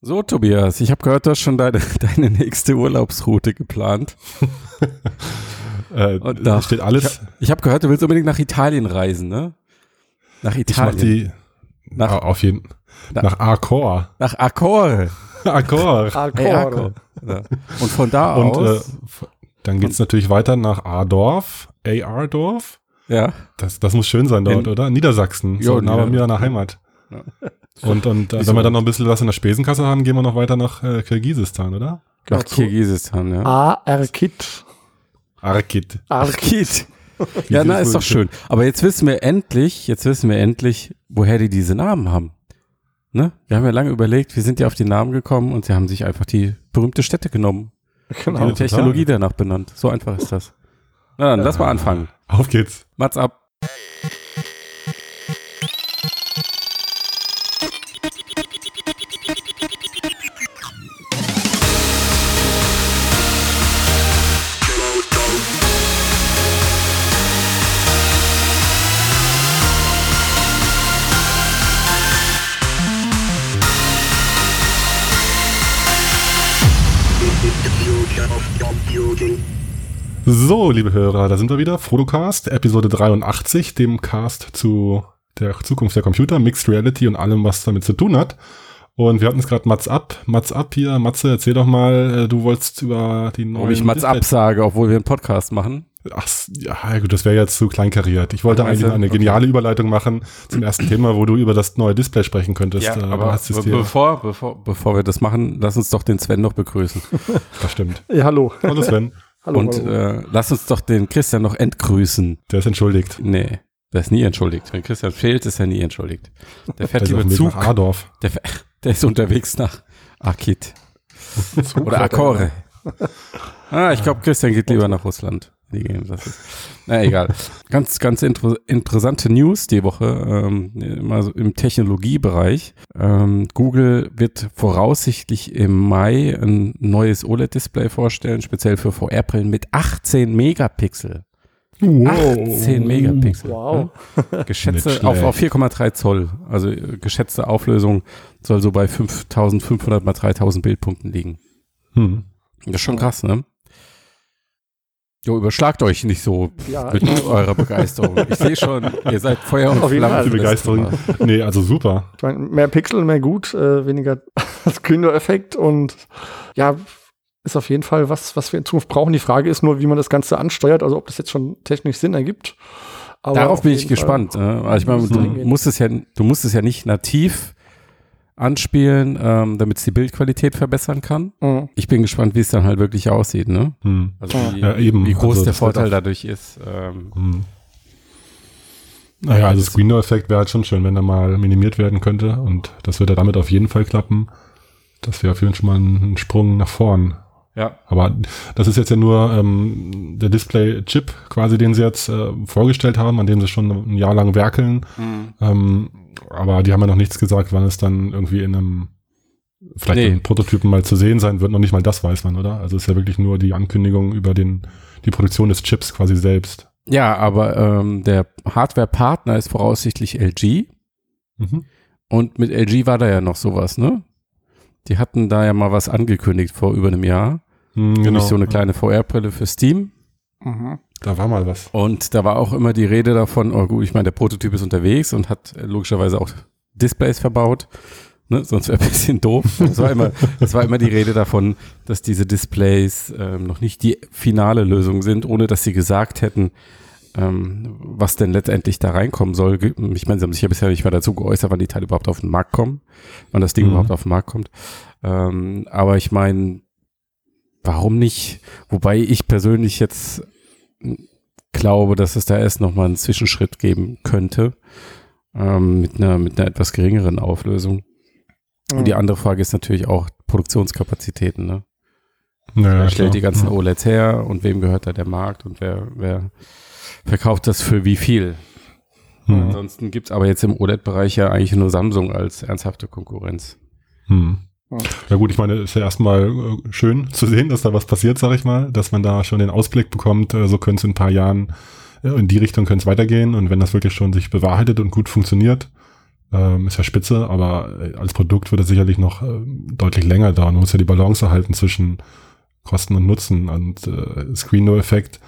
So, Tobias, ich habe gehört, du hast schon deine, deine nächste Urlaubsroute geplant. äh, Und da steht alles. Ich habe hab gehört, du willst unbedingt nach Italien reisen, ne? Nach Ich mach Italien. die Nach- auf jeden Na- nach Arcor. nach Accore. Arcor. Ey, Accore. Ja. Und von da Und äh, aus. f- dann geht's natürlich weiter nach Adorf, AR-Dorf. ja. Das, das muss schön sein dort, In- oder? Niedersachsen. Jo, so nah bei mir an der Heimat. Ja. Und, und äh, Wieso? wenn wir dann noch ein bisschen was in der Spesenkasse haben, gehen wir noch weiter nach äh, Kirgisistan, oder? Nach Kirgisistan, ja. AR-Kit. Arkit. Arkid. Ja, na, ist doch schön. Aber jetzt wissen wir endlich, jetzt wissen wir endlich, woher die diese Namen haben. Ne? Wir haben ja lange überlegt, wir sind ja auf die Namen gekommen und sie haben sich einfach die berühmte Städte genommen. Genau. Die Technologie danach benannt. So einfach ist das. Na dann, lass mal anfangen. Auf geht's. Mats ab. So, liebe Hörer, da sind wir wieder. Fotocast, Episode 83, dem Cast zu der Zukunft der Computer, Mixed Reality und allem, was damit zu tun hat. Und wir hatten es gerade Mats ab. Mats ab hier. Matze, erzähl doch mal, äh, du wolltest über die neuen... Ob ich Mats Display- absage, obwohl wir einen Podcast machen. Ach, ja, gut, das wäre jetzt zu kleinkariert. Ich wollte eigentlich du? eine Okay. geniale Überleitung machen zum ersten Thema, wo du über das neue Display sprechen könntest. Äh, aber hast es be dir, bevor, bevor, bevor wir das machen, lass uns doch den Sven noch begrüßen. das stimmt. Ja, hallo. Hallo Sven, hallo, und hallo. äh, lass uns doch den Christian noch entgrüßen. der ist entschuldigt. Nee, der ist nie entschuldigt. Wenn Christian fehlt, ist er nie entschuldigt. Der Der fährt auf lieber Zug. nach Adorf. Der, der ist unterwegs nach. Zug Oder er. Akore. Ah, ich glaube, Christian geht lieber nach Russland. Die gehen, das ist. Na egal. Ganz, ganz inter interessante News die Woche, ähm, immer so im Technologiebereich. Ähm, Google wird voraussichtlich im Mai ein neues OLED-Display vorstellen, speziell für VR-Brillen mit 18 Megapixel. Wow. 18 Megapixel. Wow. Ja? Geschätzte auf, auf 4,3 Zoll. Also äh, geschätzte Auflösung soll so bei 5500 mal 3000 Bildpunkten liegen. Hm. Das ist schon krass, ne? Jo, überschlagt euch nicht so Ja, mit eurer Begeisterung. Ich sehe schon, ihr seid Feuer und Auf Flamme. Begeisterung. Nee, also super. Ich meine, mehr Pixel, mehr gut, äh, weniger Screen-Door-Effekt und ja, ist auf jeden Fall was, was wir in Zukunft brauchen. Die Frage ist nur, wie man das Ganze ansteuert, also ob das jetzt schon technisch Sinn ergibt. Aber Darauf auf bin ich jeden Fall- gespannt. Ne? Also ich meine, du musst es ja, du musst es ja nicht nativ anspielen, ähm, damit es die Bildqualität verbessern kann. Mhm. Ich bin gespannt, wie es dann halt wirklich aussieht, ne? Hm. Also wie, Ja, eben. wie groß Also der Vorteil dadurch ist. Ähm, Hm. Naja, also Screen Door Effekt wäre halt schon schön, wenn er mal minimiert werden könnte und das würde damit auf jeden Fall klappen. Das wäre auf jeden Fall schon mal ein, ein Sprung nach vorn. Ja. Aber das ist jetzt ja nur ähm, der Display-Chip quasi, den sie jetzt äh, vorgestellt haben, an dem sie schon ein Jahr lang werkeln. Mhm. Ähm, aber die haben ja noch nichts gesagt, wann es dann irgendwie in einem vielleicht Nee. in Prototypen mal zu sehen sein wird. Noch nicht mal das weiß man, oder? Also es ist ja wirklich nur die Ankündigung über den die Produktion des Chips quasi selbst. Ja, aber ähm, der Hardware-Partner ist voraussichtlich LG. Mhm. Und mit LG war da ja noch sowas, ne? Die hatten da ja mal was angekündigt vor über einem Jahr. Mhm, Nämlich so eine kleine VR-Brille für Steam. Mhm. Da war mal was. Und da war auch immer die Rede davon, oh gut, ich meine, der Prototyp ist unterwegs und hat äh, logischerweise auch Displays verbaut. Ne, sonst wäre ein bisschen doof. Das war, immer, war immer die Rede davon, dass diese Displays ähm, noch nicht die finale Lösung sind, ohne dass sie gesagt hätten, ähm, was denn letztendlich da reinkommen soll. Ich meine, sie haben sich ja bisher nicht mehr dazu geäußert, wann die Teile überhaupt auf den Markt kommen, wann das Ding Mhm. überhaupt auf den Markt kommt. Ähm, aber ich meine, warum nicht? Wobei ich persönlich jetzt glaube, dass es da erst nochmal einen Zwischenschritt geben könnte ähm, mit, einer, mit einer etwas geringeren Auflösung. Und die andere Frage ist natürlich auch Produktionskapazitäten. Ne? Naja, wer stellt klar. die ganzen OLEDs her und wem gehört da der Markt und wer, wer verkauft das für wie viel? Hm. Ansonsten gibt es aber jetzt im OLED-Bereich ja eigentlich nur Samsung als ernsthafte Konkurrenz. Hm. Ja. Ja gut, ich meine, ist ja erstmal äh, schön zu sehen, dass da was passiert, sag ich mal, dass man da schon den Ausblick bekommt, äh, so könnte es in ein paar Jahren, äh, in die Richtung könnte es weitergehen und wenn das wirklich schon sich bewahrheitet und gut funktioniert, Ähm, ist ja spitze, aber als Produkt wird es sicherlich noch deutlich länger da. Man muss ja die Balance erhalten zwischen Kosten und Nutzen und äh, Screen-No-Effekt.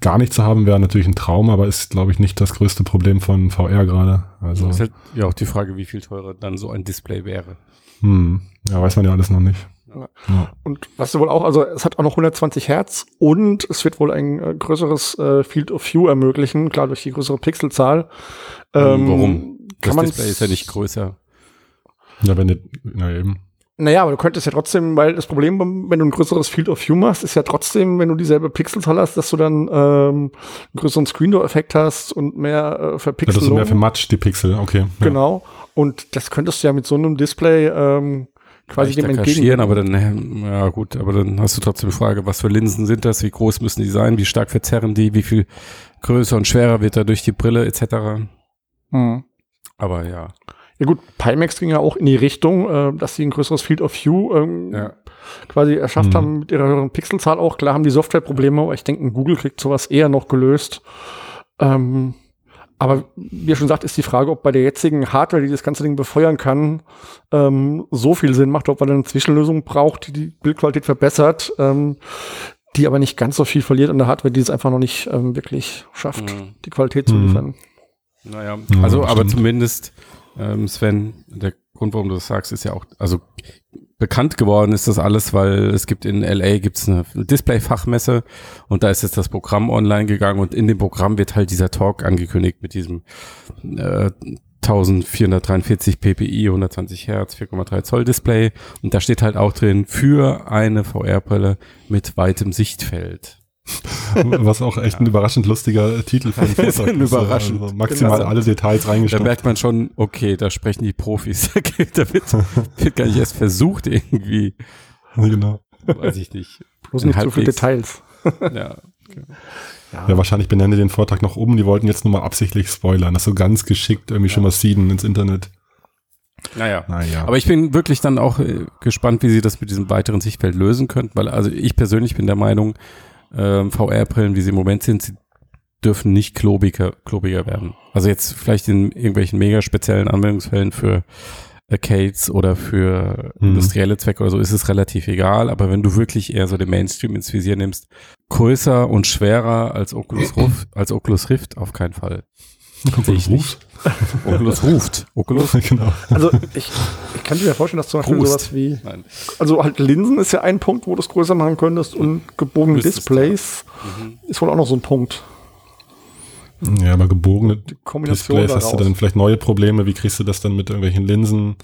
Gar nicht zu haben wäre natürlich ein Traum, aber ist, glaube ich, nicht das größte Problem von VR gerade. Also, ist halt ja auch die Frage, wie viel teurer dann so ein Display wäre. hm, ja, weiß man ja alles noch nicht. Ja. Ja. Und was du wohl auch, also es hat auch noch 120 Hertz und es wird wohl ein äh, größeres äh, Field of View ermöglichen, klar durch die größere Pixelzahl. Ähm, Warum? Das Kann man Display ist ja nicht größer. Ja, wenn die, na eben. Naja, aber du könntest ja trotzdem, weil das Problem, beim- wenn du ein größeres Field of View machst, ist ja trotzdem, wenn du dieselbe Pixelzahl hast, dass du dann ähm, einen größeren Screen-Door-Effekt hast und mehr äh, Ja, das Verpixelung. mehr für Matsch, die Pixel, okay. Ja. Genau. Und das könntest du ja mit so einem Display ähm, quasi Leichter dem kaschieren, entgegen. aber dann, äh, ja gut, aber dann hast du trotzdem die Frage, was für Linsen sind das, wie groß müssen die sein, wie stark verzerren die, wie viel größer und schwerer wird er durch die Brille etc. Hm. Aber ja. Ja gut, Pimax ging ja auch in die Richtung, äh, dass sie ein größeres Field of View ähm, Ja. quasi erschafft Mhm. haben mit ihrer höheren Pixelzahl auch. Klar haben die Softwareprobleme, aber ich denke, Google kriegt sowas eher noch gelöst. Ähm, aber wie ihr schon sagt, ist die Frage, ob bei der jetzigen Hardware, die das ganze Ding befeuern kann, ähm, so viel Sinn macht, ob man eine Zwischenlösung braucht, die die Bildqualität verbessert, ähm, die aber nicht ganz so viel verliert an der Hardware, die es einfach noch nicht ähm, wirklich schafft, Mhm. die Qualität zu liefern. Naja, Ja, also aber stimmt. zumindest, ähm, Sven, der Grund, warum du das sagst, ist ja auch, also bekannt geworden ist das alles, weil es gibt in LA gibt's eine Display-Fachmesse und da ist jetzt das Programm online gegangen und in dem Programm wird halt dieser Talk angekündigt mit diesem äh, 1443 ppi, 120 Hertz, 4,3 Zoll Display und da steht halt auch drin für eine VR-Brille mit weitem Sichtfeld. Was auch echt ein überraschend lustiger Titel für einen Das ist Vortrag ein überraschend. Also maximal Genau. alle Details Da reingestopft. merkt man schon, okay, da sprechen die Profis. da wird, wird gar nicht erst versucht irgendwie. genau. Weiß ich nicht. Bloß nicht zu viele Halbwegs. Details. Ja. Ja, wahrscheinlich benenne den Vortrag noch um. Die wollten jetzt nur mal absichtlich spoilern. Das so ganz geschickt irgendwie schon mal seeden ins Internet. Naja. Naja. Aber ich bin wirklich dann auch äh, gespannt, wie sie das mit diesem weiteren Sichtfeld lösen können, weil also ich persönlich bin der Meinung, ähm, VR-Brillen, wie sie im Moment sind, sie dürfen nicht klobiger, klobiger werden. Also jetzt vielleicht in irgendwelchen mega speziellen Anwendungsfällen für Arcades oder für Mhm. industrielle Zwecke oder so ist es relativ egal, aber wenn du wirklich eher so den Mainstream ins Visier nimmst, größer und schwerer als Oculus Rift, als Oculus Rift auf keinen Fall. Ich nicht. Oculus ruft. Oculus? genau. Also ich, ich kann mir vorstellen, dass zum Beispiel Prost. sowas wie, Nein. also halt Linsen ist ja ein Punkt, wo du es größer machen könntest und gebogene Müsstest, Displays Mhm. ist wohl auch noch so ein Punkt. Ja, aber gebogene Displays hast du daraus. dann vielleicht neue Probleme. Wie kriegst du das dann mit irgendwelchen Linsen?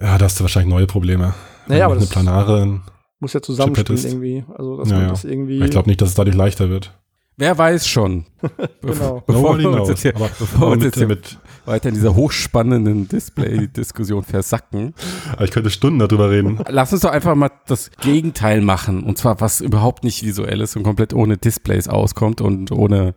Ja, da hast du wahrscheinlich neue Probleme. Naja, aber eine das planare. muss ja zusammenspielen irgendwie. Also dass Ja, man ja. das irgendwie. Ich glaube nicht, dass es dadurch leichter wird. Wer weiß schon. Genau. Bevor wir uns jetzt hier, aber bevor wir aber uns mit, jetzt hier mit, weiter in dieser hochspannenden Display-Diskussion versacken, ich könnte Stunden darüber reden. lass uns doch einfach mal das Gegenteil machen. Und zwar, was überhaupt nicht visuell ist und komplett ohne Displays auskommt und ohne,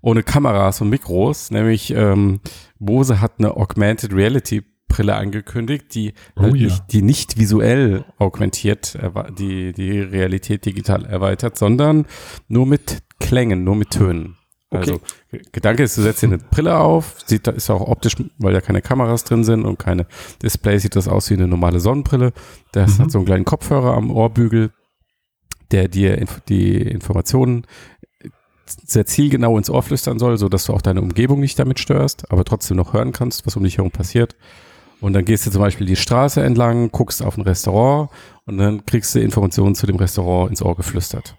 ohne Kameras und Mikros. Nämlich, ähm, Bose hat eine Augmented Reality Brille angekündigt, die, Oh halt ja. nicht, die nicht visuell augmentiert, die, die Realität digital erweitert, sondern nur mit Klängen, nur mit Tönen. Okay. Also Gedanke ist, du setzt dir eine Brille auf, sieht, da ist auch optisch, weil da keine Kameras drin sind und keine Displays, sieht das aus wie eine normale Sonnenbrille. Das Mhm. hat so einen kleinen Kopfhörer am Ohrbügel, der dir inf die Informationen sehr zielgenau ins Ohr flüstern soll, so dass du auch deine Umgebung nicht damit störst, aber trotzdem noch hören kannst, was um dich herum passiert. Und dann gehst du zum Beispiel die Straße entlang, guckst auf ein Restaurant und dann kriegst du Informationen zu dem Restaurant ins Ohr geflüstert.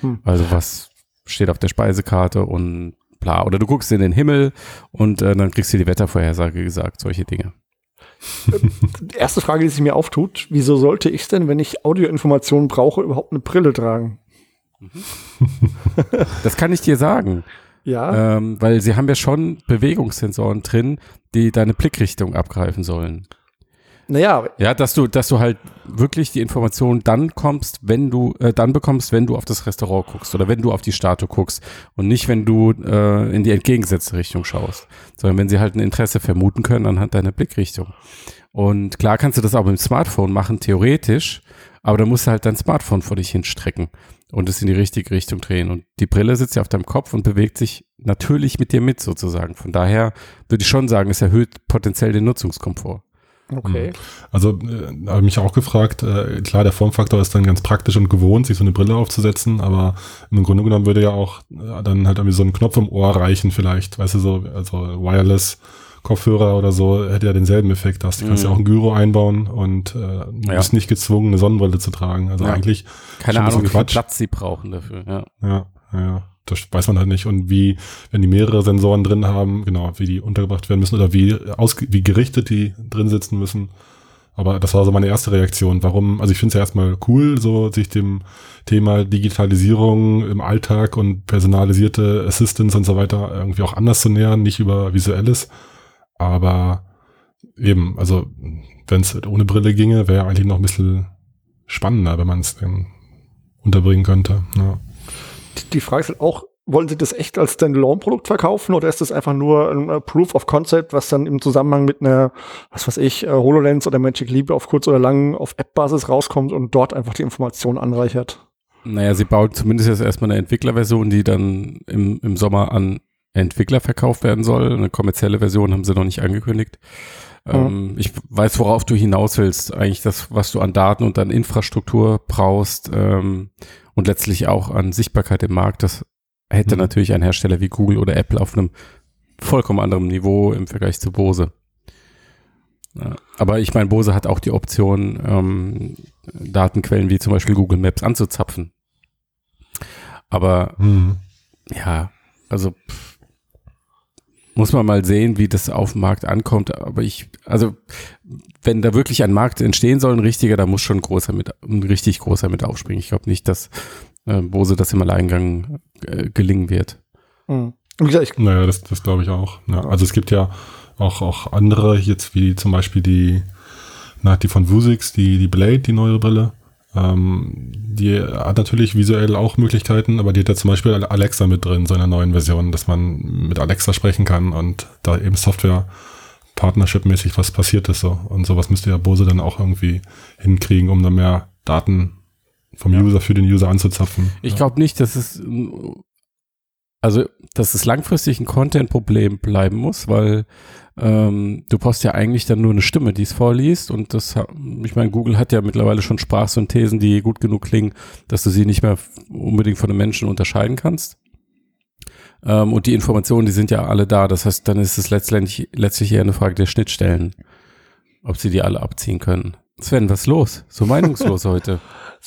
Hm. Also was steht auf der Speisekarte und bla. Oder du guckst in den Himmel und äh, dann kriegst du die Wettervorhersage gesagt, solche Dinge. Die erste Frage, die sich mir auftut, wieso sollte ich denn, wenn ich Audioinformationen brauche, überhaupt eine Brille tragen? Das kann ich dir sagen, Ja, ähm, weil sie haben ja schon Bewegungssensoren drin, die deine Blickrichtung abgreifen sollen. naja, Ja, dass du, dass du halt wirklich die Information dann kommst, wenn du, äh, dann bekommst, wenn du auf das Restaurant guckst oder wenn du auf die Statue guckst und nicht, wenn du äh, in die entgegengesetzte Richtung schaust, sondern wenn sie halt ein Interesse vermuten können anhand deiner Blickrichtung. Und klar kannst du das auch mit dem Smartphone machen, theoretisch, Aber da musst du halt dein Smartphone vor dich hinstrecken und es in die richtige Richtung drehen. Und die Brille sitzt ja auf deinem Kopf und bewegt sich natürlich mit dir mit sozusagen. Von daher würde ich schon sagen, es erhöht potenziell den Nutzungskomfort. Okay. Also äh, habe mich auch gefragt, äh, klar, der Formfaktor ist dann ganz praktisch und gewohnt, sich so eine Brille aufzusetzen, aber im Grunde genommen würde ja auch äh, dann halt irgendwie so ein Knopf im Ohr reichen vielleicht, weißt du, so, also Wireless Kopfhörer oder so hätte ja denselben Effekt. Das kannst Mhm. ja auch ein Gyro einbauen und äh, du Ja. bist nicht gezwungen, eine Sonnenbrille zu tragen. Also Ja. eigentlich Keine Ahnung, wie viel. Platz sie brauchen dafür. Ja. Ja, ja, das weiß man halt nicht. Und wie, wenn die mehrere Sensoren drin haben, genau, wie die untergebracht werden müssen oder wie, aus, wie gerichtet die drin sitzen müssen. Aber das war so meine erste Reaktion. Warum, also ich finde es ja erstmal cool, so sich dem Thema Digitalisierung im Alltag und personalisierte Assistance und so weiter irgendwie auch anders zu nähern, nicht über visuelles. Aber eben, also wenn es ohne Brille ginge, wäre eigentlich noch ein bisschen spannender, wenn man es unterbringen könnte. Ja. Die, die Frage ist halt auch, wollen Sie das echt als Standalone-Produkt verkaufen oder ist das einfach nur ein äh, Proof of Concept, was dann im Zusammenhang mit einer, was weiß ich, äh, HoloLens oder Magic Leap auf kurz oder lang auf App-Basis rauskommt und dort einfach die Informationen anreichert? Naja, sie bauen zumindest jetzt erstmal eine Entwicklerversion, die dann im, im Sommer an Entwickler verkauft werden soll. Eine kommerzielle Version haben sie noch nicht angekündigt. Ähm, ich weiß, worauf du hinaus willst. Eigentlich das, was du an Daten und an Infrastruktur brauchst ähm, und letztlich auch an Sichtbarkeit im Markt. Das hätte Mhm. natürlich ein Hersteller wie Google oder Apple auf einem vollkommen anderen Niveau im Vergleich zu Bose. Ja, aber ich meine, Bose hat auch die Option, ähm, Datenquellen wie zum Beispiel Google Maps anzuzapfen. Aber Hm. ja, also pff, muss man mal sehen, wie das auf dem Markt ankommt. Aber ich, also wenn da wirklich ein Markt entstehen soll, ein richtiger, da muss schon ein großer mit, ein richtig großer mit aufspringen. Ich glaube nicht, dass äh, Bose das im Alleingang äh, gelingen wird. Mhm. Und wie gesagt, ich, Naja, das, das glaube ich auch. Ja, also es gibt ja auch, auch andere, jetzt wie zum Beispiel die, na, die von Vuzix, die, die Blade, die neue Brille. Ähm, die hat natürlich visuell auch Möglichkeiten, aber die hat ja zum Beispiel Alexa mit drin, so in einer neuen Version, dass man mit Alexa sprechen kann und da eben Software Partnership-mäßig was passiert ist so. Und sowas müsste ja Bose dann auch irgendwie hinkriegen, um dann mehr Daten vom Ja. User für den User anzuzapfen. Ich ja. glaube nicht, dass es also dass es langfristig ein Content-Problem bleiben muss, weil ähm, du brauchst ja eigentlich dann nur eine Stimme, die es vorliest und das, ich meine, Google hat ja mittlerweile schon Sprachsynthesen, die gut genug klingen, dass du sie nicht mehr unbedingt von einem Menschen unterscheiden kannst. Ähm, und die Informationen, die sind ja alle da. Das heißt, dann ist es letztendlich, letztlich eher eine Frage der Schnittstellen, ob sie die alle abziehen können. Sven, was ist los? So meinungslos heute.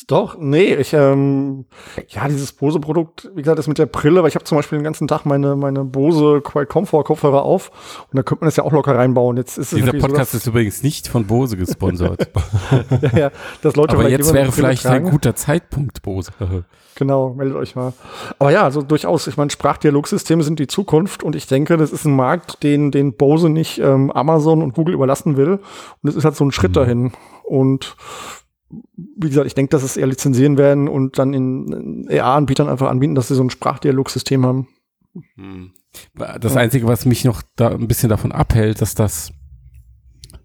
Doch, nee, ich, ähm, ja, dieses Bose-Produkt, wie gesagt, das mit der Brille, weil ich habe zum Beispiel den ganzen Tag meine, meine Bose Quiet Comfort Kopfhörer auf und da könnte man das ja auch locker reinbauen. Jetzt ist es Dieser Podcast so, ist übrigens nicht von Bose gesponsert. ja, ja, dass Leute Aber jetzt wäre vielleicht ein tragen. guter Zeitpunkt, Bose. Genau, meldet euch mal. Aber ja, also durchaus, ich meine, Sprachdialogsysteme sind die Zukunft und ich denke, das ist ein Markt, den, den Bose nicht ähm, Amazon und Google überlassen will. Und es ist halt so ein Schritt Mhm. dahin. Und wie gesagt, ich denke, dass es eher lizenzieren werden und dann in, in AR-Anbietern einfach anbieten, dass sie so ein Sprachdialogsystem haben. Das Einzige, was mich noch da ein bisschen davon abhält, dass das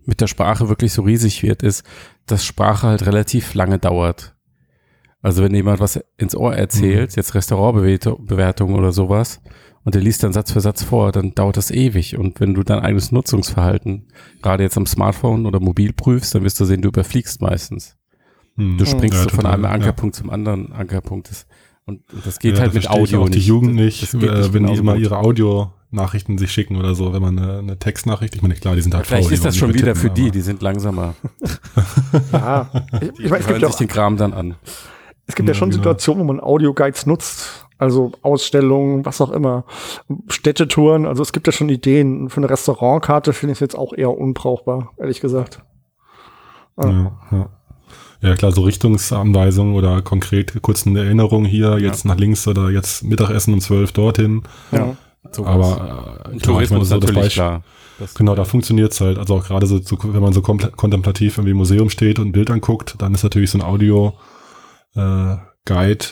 mit der Sprache wirklich so riesig wird, ist, dass Sprache halt relativ lange dauert. Also wenn jemand was ins Ohr erzählt, jetzt Restaurantbewertung oder sowas, und der liest dann Satz für Satz vor, dann dauert das ewig. Und wenn du dein eigenes Nutzungsverhalten gerade jetzt am Smartphone oder mobil prüfst, dann wirst du sehen, du überfliegst meistens. Hm. Du springst Ja, so von einem ja. Ankerpunkt zum anderen Ankerpunkt. Das, und, und das geht Ja, halt mit ich Audio auch nicht. die Jugend nicht, Das geht äh, wenn die gut. ihre Audio-Nachrichten sich schicken oder so, wenn man eine, eine Textnachricht, ich meine, klar, die sind halt Vielleicht faul, ist das schon nicht wieder mehr für tippen, die, die sind langsamer. Ja, ich, Die ich meine, es gibt ja sich auch, den Kram dann an. es gibt ja, Ja, schon genau. Situationen, wo man Audio-Guides nutzt. Also Ausstellungen, was auch immer. Städtetouren, also es gibt ja schon Ideen. Für eine Restaurantkarte finde ich es jetzt auch eher unbrauchbar, ehrlich gesagt. Ja, ja. Ja, klar, so Richtungsanweisungen oder konkret kurz eine Erinnerung hier, jetzt nach links oder jetzt Mittagessen um 12 dorthin. Ja. Sowas. Aber äh, klar, ich meine, Tourismus so das Beispiel, klar. Das, Genau, da funktioniert's halt. Also auch gerade so, so, wenn man so kontemplativ irgendwie im Museum steht und ein Bild anguckt, dann ist natürlich so ein Audio äh, Guide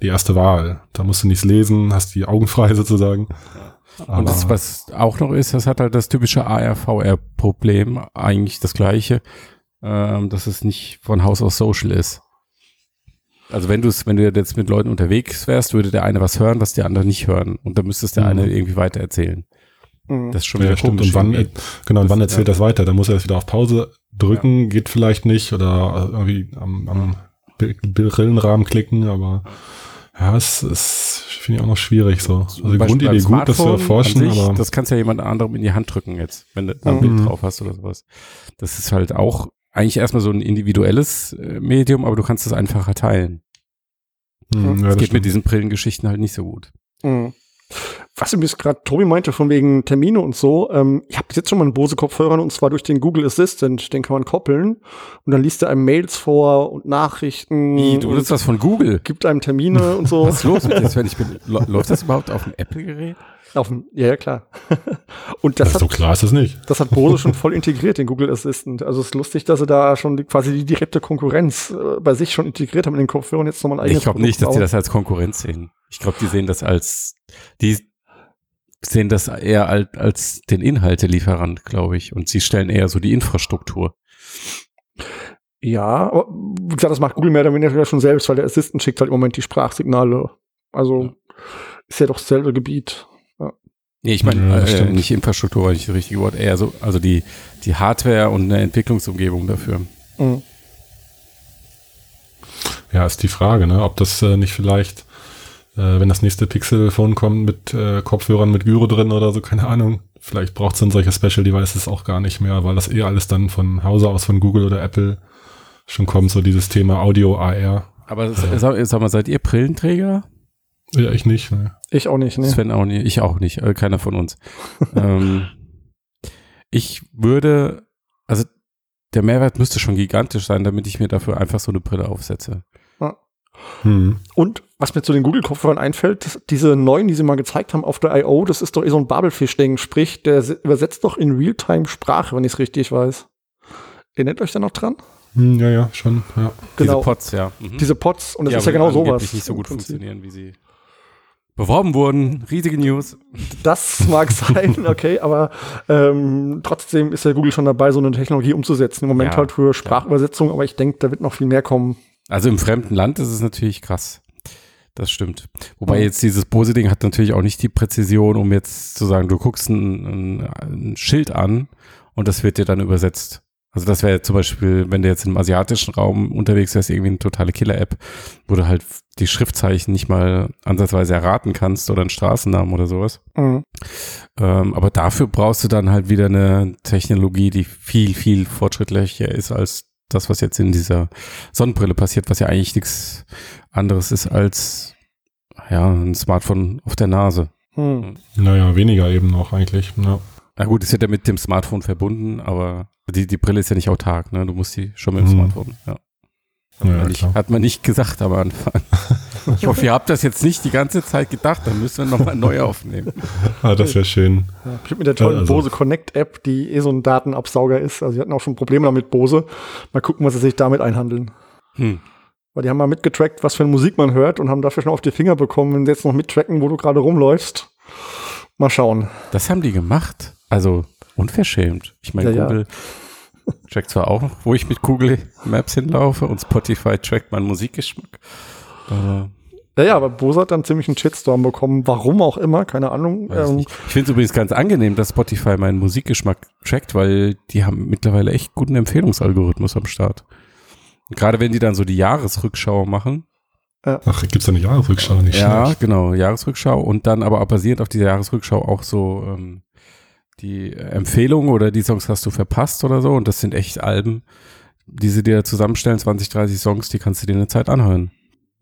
die erste Wahl. Da musst du nichts lesen, hast die Augen frei sozusagen. Und das, was auch noch ist, das hat halt das typische AR-VR-Problem, eigentlich das gleiche. Ähm, dass es nicht von Haus aus social ist. Also wenn du es, wenn du jetzt mit Leuten unterwegs wärst, würde der eine was hören, was die anderen nicht hören. Und dann müsstest der Mhm. eine irgendwie weiter erzählen. Mhm. Das ist schon Ja, wieder stimmt. komisch Und wann, irgendwie. genau, und Das- wann erzählt ja. das weiter? Da muss er jetzt wieder auf Pause drücken, geht vielleicht nicht oder irgendwie am, am Brillenrahmen klicken, aber ja, es ist, finde ich auch noch schwierig so. Also die Beispiel Grundidee gut, das zu Smartphone erforschen, sich, aber das kannst ja jemand anderem in die Hand drücken jetzt, wenn du da ein Mhm. Bild drauf hast oder sowas. Das ist halt auch eigentlich erstmal so ein individuelles äh, Medium, aber du kannst es einfacher teilen. hm, ja, das das geht stimmt. mit diesen Brillengeschichten halt nicht so gut. Mhm. Was übrigens gerade Tobi meinte, von wegen Termine und so, ähm, ich habe jetzt schon mal einen Bose-Kopfhörer und zwar durch den Google Assistant, den kann man koppeln und dann liest er einem Mails vor und Nachrichten. Wie, du und nutzt das von Google? gibt einem Termine und so. Was ist los mit dir, Sven? Ich bin, läuft das überhaupt auf dem Apple-Gerät? Auf dem, ja, ja, klar. und Ja, das so hat, klar ist das nicht. das hat Bose schon voll integriert, den Google Assistant. Also es ist lustig, dass sie da schon die, quasi die direkte Konkurrenz äh, bei sich schon integriert haben in den Kopfhörern jetzt nochmal ein eigenes Ich glaube nicht, dass die das als Konkurrenz sehen. Ich glaube, die sehen das als, die sehen das eher als, als den Inhaltelieferant, glaube ich. Und sie stellen eher so die Infrastruktur. Ja, aber wie gesagt, das macht Google mehr oder weniger schon selbst, weil der Assistant schickt halt im Moment die Sprachsignale. Also Ja. ist ja doch dasselbe Gebiet. Nee, ich meine, Ja, äh, stimmt. nicht Infrastruktur war nicht das richtige Wort, eher so, also die, die Hardware und eine Entwicklungsumgebung dafür. Mhm. Ja, ist die Frage, ne, ob das äh, nicht vielleicht, äh, wenn das nächste Pixel-Phone kommt mit äh, Kopfhörern mit Gyro drin oder so, keine Ahnung, vielleicht braucht es dann solche Special Devices auch gar nicht mehr, weil das eh alles dann von Hause aus von Google oder Apple schon kommt, so dieses Thema Audio, AR. Aber s- sag, sag mal, seid ihr Brillenträger? Ja, ich nicht, ne. Ich auch nicht, ne? Sven auch nicht, ich auch nicht, äh, keiner von uns. ähm, ich würde, also der Mehrwert müsste schon gigantisch sein, damit ich mir dafür einfach so eine Brille aufsetze. Hm. Und was mir zu den Google-Kopfhörern einfällt, diese neuen, die sie mal gezeigt haben auf der I.O., das ist doch eh so ein Babelfisch-Ding. Sprich, der se- übersetzt doch in Realtime Sprache, wenn ich es richtig weiß. Erinnert euch da noch dran? Hm, ja, ja, schon, ja. Genau. Diese Pots, ja. Mhm. Diese Pots. Und das Die ist ja genau sowas. nicht so gut funktionieren, wie sie beworben wurden. Riesige News. Das mag sein, okay, aber ähm, trotzdem ist ja Google schon dabei, so eine Technologie umzusetzen. Im Moment Ja, halt für Sprachübersetzung, aber ich denke, da wird noch viel mehr kommen. Also im fremden Land ist es natürlich krass. Das stimmt. Wobei Mhm. jetzt dieses Bose-Ding hat natürlich auch nicht die Präzision, um jetzt zu sagen, du guckst ein, ein, ein Schild an und das wird dir dann übersetzt. Also das wäre zum Beispiel, wenn du jetzt im asiatischen Raum unterwegs wärst, irgendwie eine totale Killer-App, wo du halt die Schriftzeichen nicht mal ansatzweise erraten kannst oder einen Straßennamen oder sowas. Mhm. Ähm, aber dafür brauchst du dann halt wieder eine Technologie, die viel, viel fortschrittlicher ist als das, was jetzt in dieser Sonnenbrille passiert, was ja eigentlich nichts anderes ist als ja, ein Smartphone auf der Nase. Mhm. Naja, weniger eben noch eigentlich. Ja. Na gut, ist ja mit dem Smartphone verbunden, aber die, die Brille ist ja nicht autark, ne? Du musst die schon mit dem Mhm. Smartphone. Ja. Hat, Ja, man nicht, hat man nicht gesagt am Anfang. Ich hoffe, ihr habt das jetzt nicht die ganze Zeit gedacht, dann müssen wir nochmal neu aufnehmen. Ah, das wäre schön. Ja, bestimmt mit der tollen Also- Bose Connect App, die eh so ein Datenabsauger ist. Also sie hatten auch schon Probleme damit Bose. Mal gucken, was sie sich damit einhandeln. Hm. Weil die haben mal mitgetrackt, was für eine Musik man hört und haben dafür schon auf die Finger bekommen, wenn sie jetzt noch mittracken, wo du gerade rumläufst. Mal schauen. Das haben die gemacht. Also unverschämt. Ich meine, Ja, ja. Google trackt zwar auch, wo ich mit Google Maps hinlaufe und Spotify trackt meinen Musikgeschmack. Aber Ja, ja, aber Bose hat dann ziemlich einen Shitstorm bekommen. Warum auch immer, keine Ahnung. Ähm. Ich finde es übrigens ganz angenehm, dass Spotify meinen Musikgeschmack trackt, weil die haben mittlerweile echt guten Empfehlungsalgorithmus am Start. Und gerade wenn die dann so die Jahresrückschau machen. Ach, gibt's da eine Jahresrückschau nicht Ja, schlecht. genau, Jahresrückschau und dann aber basierend auf dieser Jahresrückschau auch so ähm, die Empfehlungen oder die Songs hast du verpasst oder so und das sind echt Alben, die sie dir zusammenstellen, 20, 30 Songs, die kannst du dir eine Zeit anhören.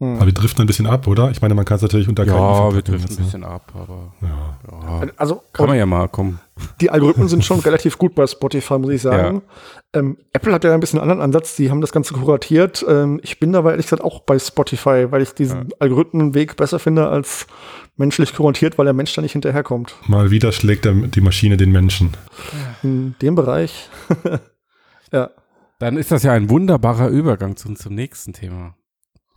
Hm. Aber wir driften ein bisschen ab, oder? Ich meine, man kann es natürlich unter Ja, wir driften ein ne? bisschen ab, aber Ja. ja, Also kann man ja mal kommen. die Algorithmen sind schon relativ gut bei Spotify, muss ich sagen. Ähm, Apple hat ja ein bisschen einen anderen Ansatz. Die haben das Ganze kuratiert. Ähm, ich bin dabei ehrlich gesagt auch bei Spotify, weil ich diesen Algorithmenweg besser finde als menschlich kuratiert, weil der Mensch da nicht hinterherkommt. Mal wieder schlägt der, die Maschine den Menschen. In dem Bereich. ja. Dann ist das ja ein wunderbarer Übergang zum, zum nächsten Thema.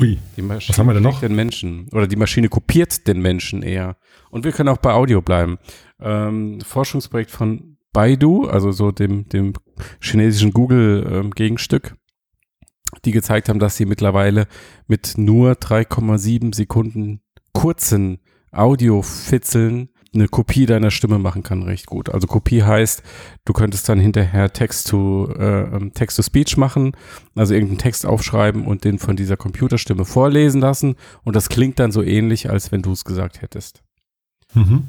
Ui, Die Maschine Was haben wir denn noch? Den Menschen. Oder die Maschine kopiert den Menschen eher. Und wir können auch bei Audio bleiben. Ähm, Forschungsprojekt von Baidu, also so dem, dem chinesischen Google-Gegenstück, die gezeigt haben, dass sie mittlerweile mit nur 3,7 Sekunden kurzen Audio-Fitzeln eine Kopie deiner Stimme machen kann, recht gut. Also Kopie heißt, du könntest dann hinterher Text to äh, ähm, Text to Speech machen, also irgendeinen Text aufschreiben und den von dieser Computerstimme vorlesen lassen und das klingt dann so ähnlich, als wenn du es gesagt hättest. Mhm.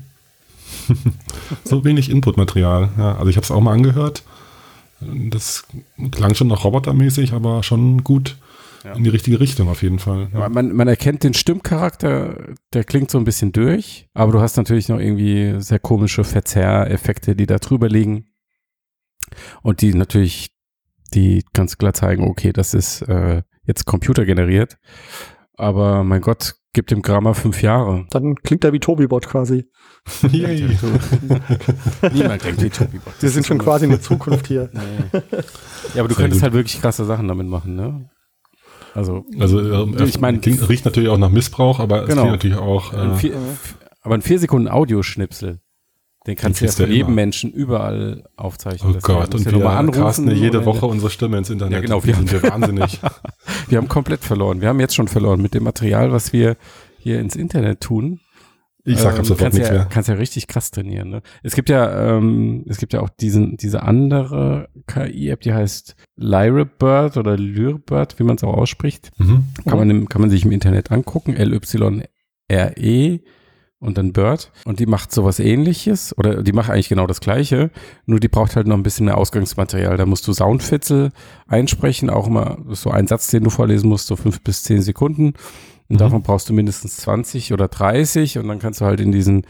so wenig Inputmaterial. Ja, also ich habe es auch mal angehört. Das klang schon noch robotermäßig, aber schon gut ja. in die richtige Richtung auf jeden Fall. Ja. Man, man erkennt den Stimmcharakter, der klingt so ein bisschen durch, aber du hast natürlich noch irgendwie sehr komische Verzerreffekte, die da drüber liegen. Und die natürlich, die ganz klar zeigen, okay, das ist äh, jetzt computergeneriert. Aber mein Gott, gibt dem Grammar fünf Jahre. Dann klingt er wie Tobibot quasi. Niemand denkt wie Tobibot. Wir sind schon quasi in der Zukunft hier. Nee. Ja, aber du Sehr könntest gut. halt wirklich krasse Sachen damit machen, ne? Also, also äh, ich meine, riecht natürlich auch nach Missbrauch, aber genau. es klingt natürlich auch. Äh, vier, aber ein vier Sekunden Audioschnipsel, den kannst du ja von jedem Menschen überall aufzeichnen. Oh Gott, und wir ja casten jede Woche unsere Stimme ins Internet. Ja, genau. Wir sind wir wahnsinnig. wir haben komplett verloren. Wir haben jetzt schon verloren mit dem Material, was wir hier ins Internet tun. Ich sag ähm, sofort nichts ja, mehr. Kannst ja richtig krass trainieren. Ne? Es gibt ja, ähm, es gibt ja auch diesen, diese andere KI-App, die heißt Lyrebird oder Lyrebird, wie man es auch ausspricht. Mhm. Kann, man im, kann man sich im Internet angucken. L-Y-R-E und dann Bird. Und die macht sowas ähnliches oder die macht eigentlich genau das gleiche, nur die braucht halt noch ein bisschen mehr Ausgangsmaterial. Da musst du Soundfitzel einsprechen, auch immer so ein Satz, den du vorlesen musst, so fünf bis zehn Sekunden. Und mhm. davon brauchst du mindestens 20 oder 30 und dann kannst du halt in diesen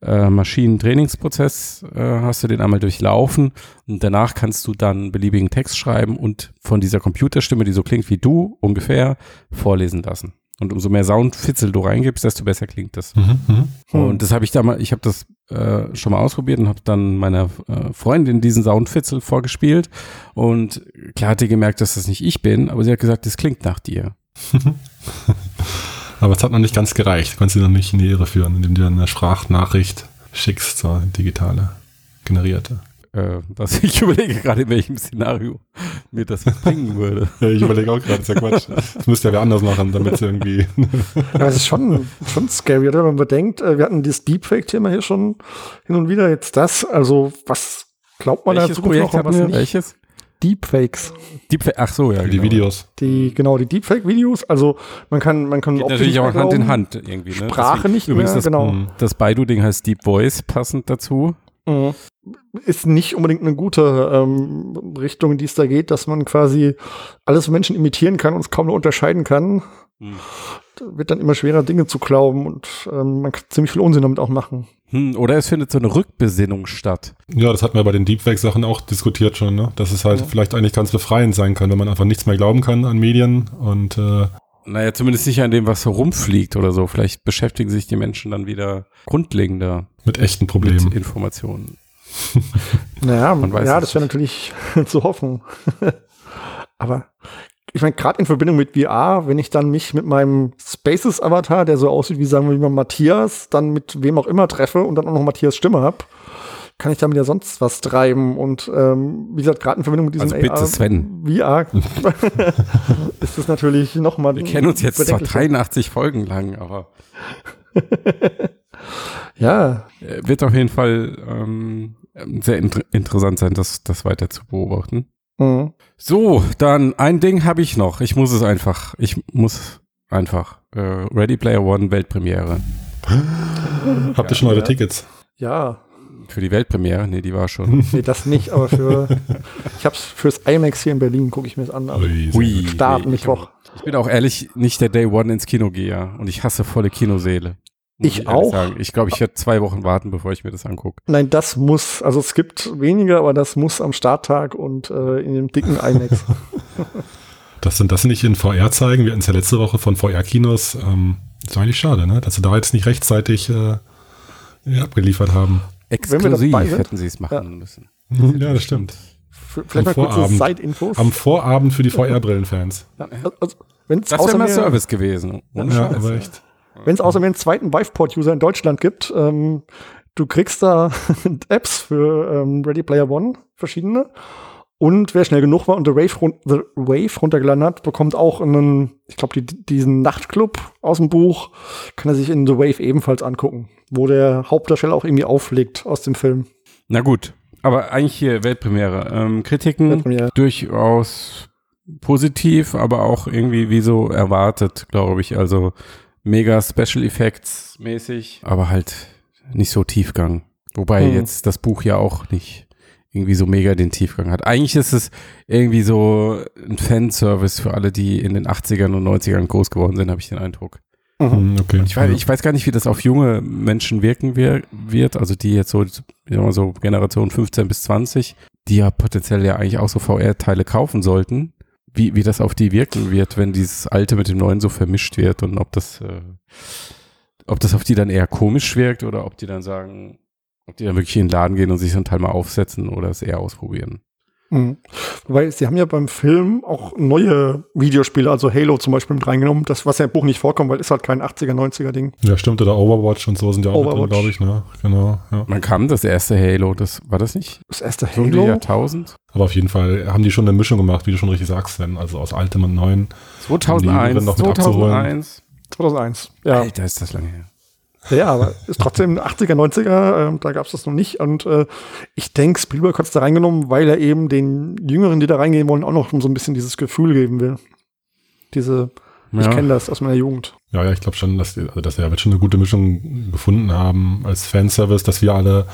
äh, Maschinentrainingsprozess äh, hast du den einmal durchlaufen und danach kannst du dann beliebigen Text schreiben und von dieser Computerstimme, die so klingt wie du ungefähr, vorlesen lassen. Und umso mehr Soundfitzel du reingibst, desto besser klingt das. Mhm, mh. Und das habe ich da mal, ich habe das äh, schon mal ausprobiert und habe dann meiner äh, Freundin diesen Soundfitzel vorgespielt. Und klar hat die gemerkt, dass das nicht ich bin, aber sie hat gesagt, das klingt nach dir. Aber es hat noch nicht ganz gereicht. Du kannst sie noch nicht in die Ehre führen, indem du eine Sprachnachricht schickst, so eine digitale, generierte. Äh, was ich überlege gerade, in welchem Szenario mir das bringen würde. ja, ich überlege auch gerade, das ist ja Quatsch. Das müsste ja wer anders machen, damit es irgendwie. ja, es ist schon, schon scary, oder? Wenn man bedenkt, äh, wir hatten dieses Deepfake-Thema hier schon hin und wieder, jetzt das. Also, was glaubt man Welches da Projekt noch, was nicht? Welches? Deepfakes. Deepfake, ach so, ja. Die genau. Videos. Die, genau, die Deepfake-Videos. Also man kann, man kann Geht natürlich auch Hand in Hand irgendwie. Ne? Sprache Deswegen, nicht mehr, das, genau. Das Baidu-Ding heißt Deep Voice, passend dazu. Mhm. Ist nicht unbedingt eine gute ähm, Richtung, in die es da geht, dass man quasi alles Menschen imitieren kann und es kaum noch unterscheiden kann. Mhm. Wird dann immer schwerer, Dinge zu glauben und ähm, man kann ziemlich viel Unsinn damit auch machen. Hm, oder es findet so eine Rückbesinnung statt. Ja, das hatten wir bei den Deepfake-Sachen auch diskutiert schon, ne? dass es halt ja. vielleicht eigentlich ganz befreiend sein kann, wenn man einfach nichts mehr glauben kann an Medien und äh naja, zumindest nicht an dem, was herumfliegt oder so. Vielleicht beschäftigen sich die Menschen dann wieder grundlegender mit echten Problemen. Mit Informationen. naja, ja, das wäre natürlich zu hoffen. Aber ich meine, gerade in Verbindung mit VR, wenn ich dann mich mit meinem Spaces-Avatar, der so aussieht wie, sagen wir mal, Matthias, dann mit wem auch immer treffe und dann auch noch Matthias Stimme hab, kann ich damit ja sonst was treiben. Und ähm, wie gesagt, gerade in Verbindung mit diesem also bitte, AR, Sven. VR ist das natürlich nochmal. Wir kennen uns jetzt zwar 83 Folgen lang, aber ja. Wird auf jeden Fall ähm, sehr inter interessant sein, das, das weiter zu beobachten. Mhm. So, dann ein Ding habe ich noch. Ich muss es einfach. Ich muss einfach. Äh, Ready Player One Weltpremiere. Habt ihr schon eure ja. Tickets? Ja. Für die Weltpremiere? Nee, die war schon. nee, das nicht, aber für. ich hab's fürs IMAX hier in Berlin, gucke ich mir das an. Ui, Start Mittwoch. Ich bin auch ehrlich nicht der Day One ins Kino gehe und ich hasse volle Kinoseele. Ich, ich auch. Sagen. Ich glaube, ich werde zwei Wochen warten, bevor ich mir das angucke. Nein, das muss, also es gibt weniger, aber das muss am Starttag und äh, in dem dicken IMAX. das sind das nicht in VR zeigen. Wir hatten es ja letzte Woche von VR-Kinos. Ähm, war eigentlich schade, ne? dass sie da jetzt nicht rechtzeitig äh, abgeliefert haben. Exklusiv hätten sie es machen ja. müssen. Ja, das stimmt. Vielleicht am mal Vorabend, Side-Infos. Am Vorabend für die VR-Brillenfans. Ja, also, das wäre mal Service gewesen. ja, aber echt. Wenn es außerdem einen zweiten Viveport-User in Deutschland gibt, ähm, du kriegst da Apps für ähm, Ready Player One, verschiedene. Und wer schnell genug war und The Wave, run The Wave runtergeladen hat, bekommt auch einen, ich glaube, die, diesen Nachtclub aus dem Buch, kann er sich in The Wave ebenfalls angucken, wo der Hauptdarsteller auch irgendwie auflegt aus dem Film. Na gut, aber eigentlich hier Weltpremiere. Ähm, Kritiken Weltpremiere. durchaus positiv, aber auch irgendwie wie so erwartet, glaube ich. Also mega Special Effects mäßig, aber halt nicht so Tiefgang. Wobei Hm. jetzt das Buch ja auch nicht irgendwie so mega den Tiefgang hat. Eigentlich ist es irgendwie so ein Fanservice für alle, die in den 80ern und 90ern groß geworden sind, habe ich den Eindruck. Mhm. Hm, okay. Ich weiß, ich weiß gar nicht, wie das auf junge Menschen wirken wir, wird, also die jetzt so, ich sag mal so Generation 15 bis 20, die ja potenziell ja eigentlich auch so VR-Teile kaufen sollten, wie, wie das auf die wirken wird, wenn dieses Alte mit dem Neuen so vermischt wird und ob das, äh, ob das auf die dann eher komisch wirkt oder ob die dann sagen, ob die dann wirklich in den Laden gehen und sich so ein Teil mal aufsetzen oder es eher ausprobieren. Mhm. Wobei, sie haben ja beim Film auch neue Videospiele, also Halo zum Beispiel mit reingenommen, das, was ja im Buch nicht vorkommt, weil ist halt kein 80er, 90er Ding. Ja, stimmt, oder Overwatch und so sind ja auch mit drin, Overwatch. glaube ich, ne? Genau, ja. Man kam das erste Halo, das war das nicht? Das erste So um Halo? Jahrtausend? Aber auf jeden Fall haben die schon eine Mischung gemacht, wie du schon richtig sagst, Sven, also aus altem und neuem. 2001, noch mit abzuholen. 2001. 2001. Ja. Alter, ist das lange her. Ja, aber ist trotzdem 80er, 90er, ähm, da gab es das noch nicht. Und äh, ich denke, Spielberg hat es da reingenommen, weil er eben den Jüngeren, die da reingehen wollen, auch noch so ein bisschen dieses Gefühl geben will. Diese, ich kenne das aus meiner Jugend. Ja, ja, ich glaube schon, dass, also dass wir jetzt schon eine gute Mischung gefunden haben als Fanservice, dass wir alle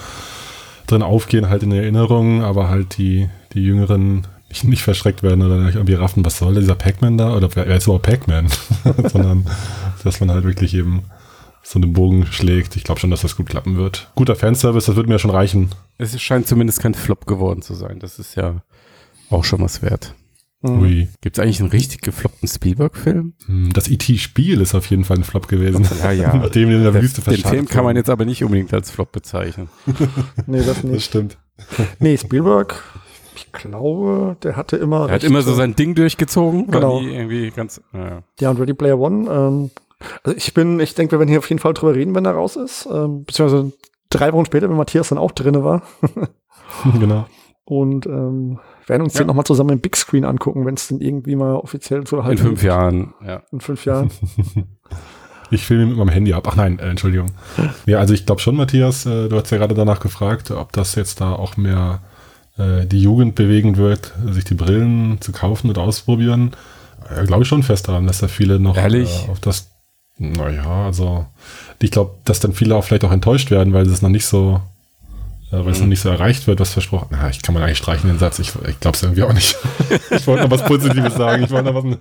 drin aufgehen, halt in Erinnerungen, aber halt die, die Jüngeren nicht, nicht verschreckt werden oder nicht irgendwie raffen, was soll dieser Pac-Man da? Oder wer ist überhaupt Pac-Man? Sondern, dass man halt wirklich eben so einen Bogen schlägt. Ich glaube schon, dass das gut klappen wird. Guter Fanservice, das wird mir schon reichen. Es scheint zumindest kein Flop geworden zu sein. Das ist ja auch schon was wert. Mhm. Ui. Gibt es eigentlich einen richtig gefloppten Spielberg-Film? Hm, Das E.T.-Spiel ist auf jeden Fall ein Flop gewesen. Ja, ja. Nachdem in der Der, Wüste den Film kann man jetzt aber nicht unbedingt als Flop bezeichnen. Nee, das Das nicht. stimmt. Nee, Spielberg, ich glaube, der hatte immer. Er hat immer so sein Ding durchgezogen. war Genau. nie irgendwie ganz, naja. Ja, und Ready Player One. Ähm, also ich bin, ich denke, wir werden hier auf jeden Fall drüber reden, wenn er raus ist. Ähm, beziehungsweise drei Wochen später, wenn Matthias dann auch drinne war. genau. Und ähm, werden uns Ja. den nochmal zusammen im Big Screen angucken, wenn es dann irgendwie mal offiziell zu In halten fünf gibt. Jahren, ja. In fünf Jahren. Ich filme mit meinem Handy ab. Ach nein, äh, Entschuldigung. Ja, also ich glaube schon, Matthias, äh, du hast ja gerade danach gefragt, ob das jetzt da auch mehr äh, die Jugend bewegen wird, sich die Brillen zu kaufen und ausprobieren. Äh, glaube ich schon fest daran, dass da viele noch? Äh, auf das, naja, also ich glaube, dass dann viele auch vielleicht auch enttäuscht werden, weil es noch nicht so, äh, weil es noch nicht so erreicht wird, was versprochen. Na, ich kann mal eigentlich streichen den Satz. Ich, ich glaube es irgendwie auch nicht. ich wollte noch was Positives sagen. Ich wollte noch was.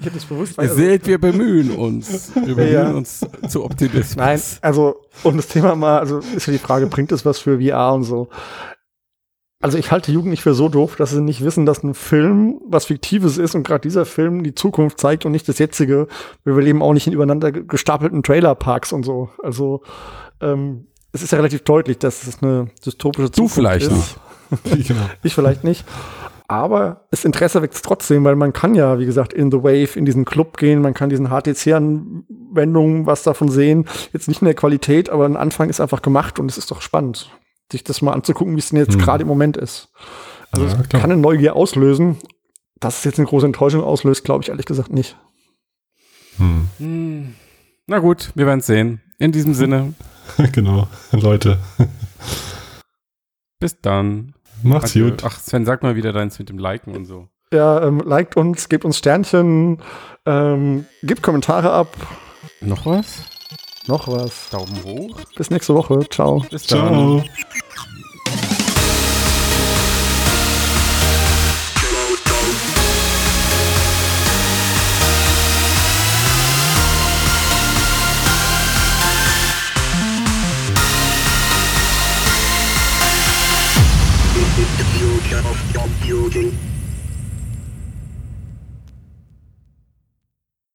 Ich hätte es bewusst. Ihr seht, wir bemühen uns. Wir bemühen Ja. uns zu Optimismus. Nein, also, um das Thema mal, also ist ja die Frage, bringt es was für VR und so? Also ich halte Jugend nicht für so doof, dass sie nicht wissen, dass ein Film was Fiktives ist und gerade dieser Film die Zukunft zeigt und nicht das jetzige. Wir leben auch nicht in übereinander ge- gestapelten Trailerparks und so. Also ähm, es ist ja relativ deutlich, dass es eine dystopische Du Zukunft vielleicht ist. nicht. genau. Ich vielleicht nicht. Aber das Interesse wächst trotzdem, weil man kann ja, wie gesagt, in The Wave, in diesen Club gehen, man kann diesen HTC-Anwendungen was davon sehen. Jetzt nicht in der Qualität, aber ein Anfang ist einfach gemacht und es ist doch spannend, sich das mal anzugucken, wie es denn jetzt Mhm. gerade im Moment ist. Also Ja, kann eine Neugier auslösen. Dass es jetzt eine große Enttäuschung auslöst, glaube ich ehrlich gesagt nicht. Hm. Hm. Na gut, wir werden es sehen. In diesem Sinne, genau. Leute, bis dann. macht's Adieu. gut. Ach, Sven, sag mal wieder deins mit dem Liken und so. Ja, ähm, liked uns, gebt uns Sternchen, ähm, gebt Kommentare ab. Noch was? Noch was. Daumen hoch. Bis nächste Woche. Ciao. Bis dann. Ciao.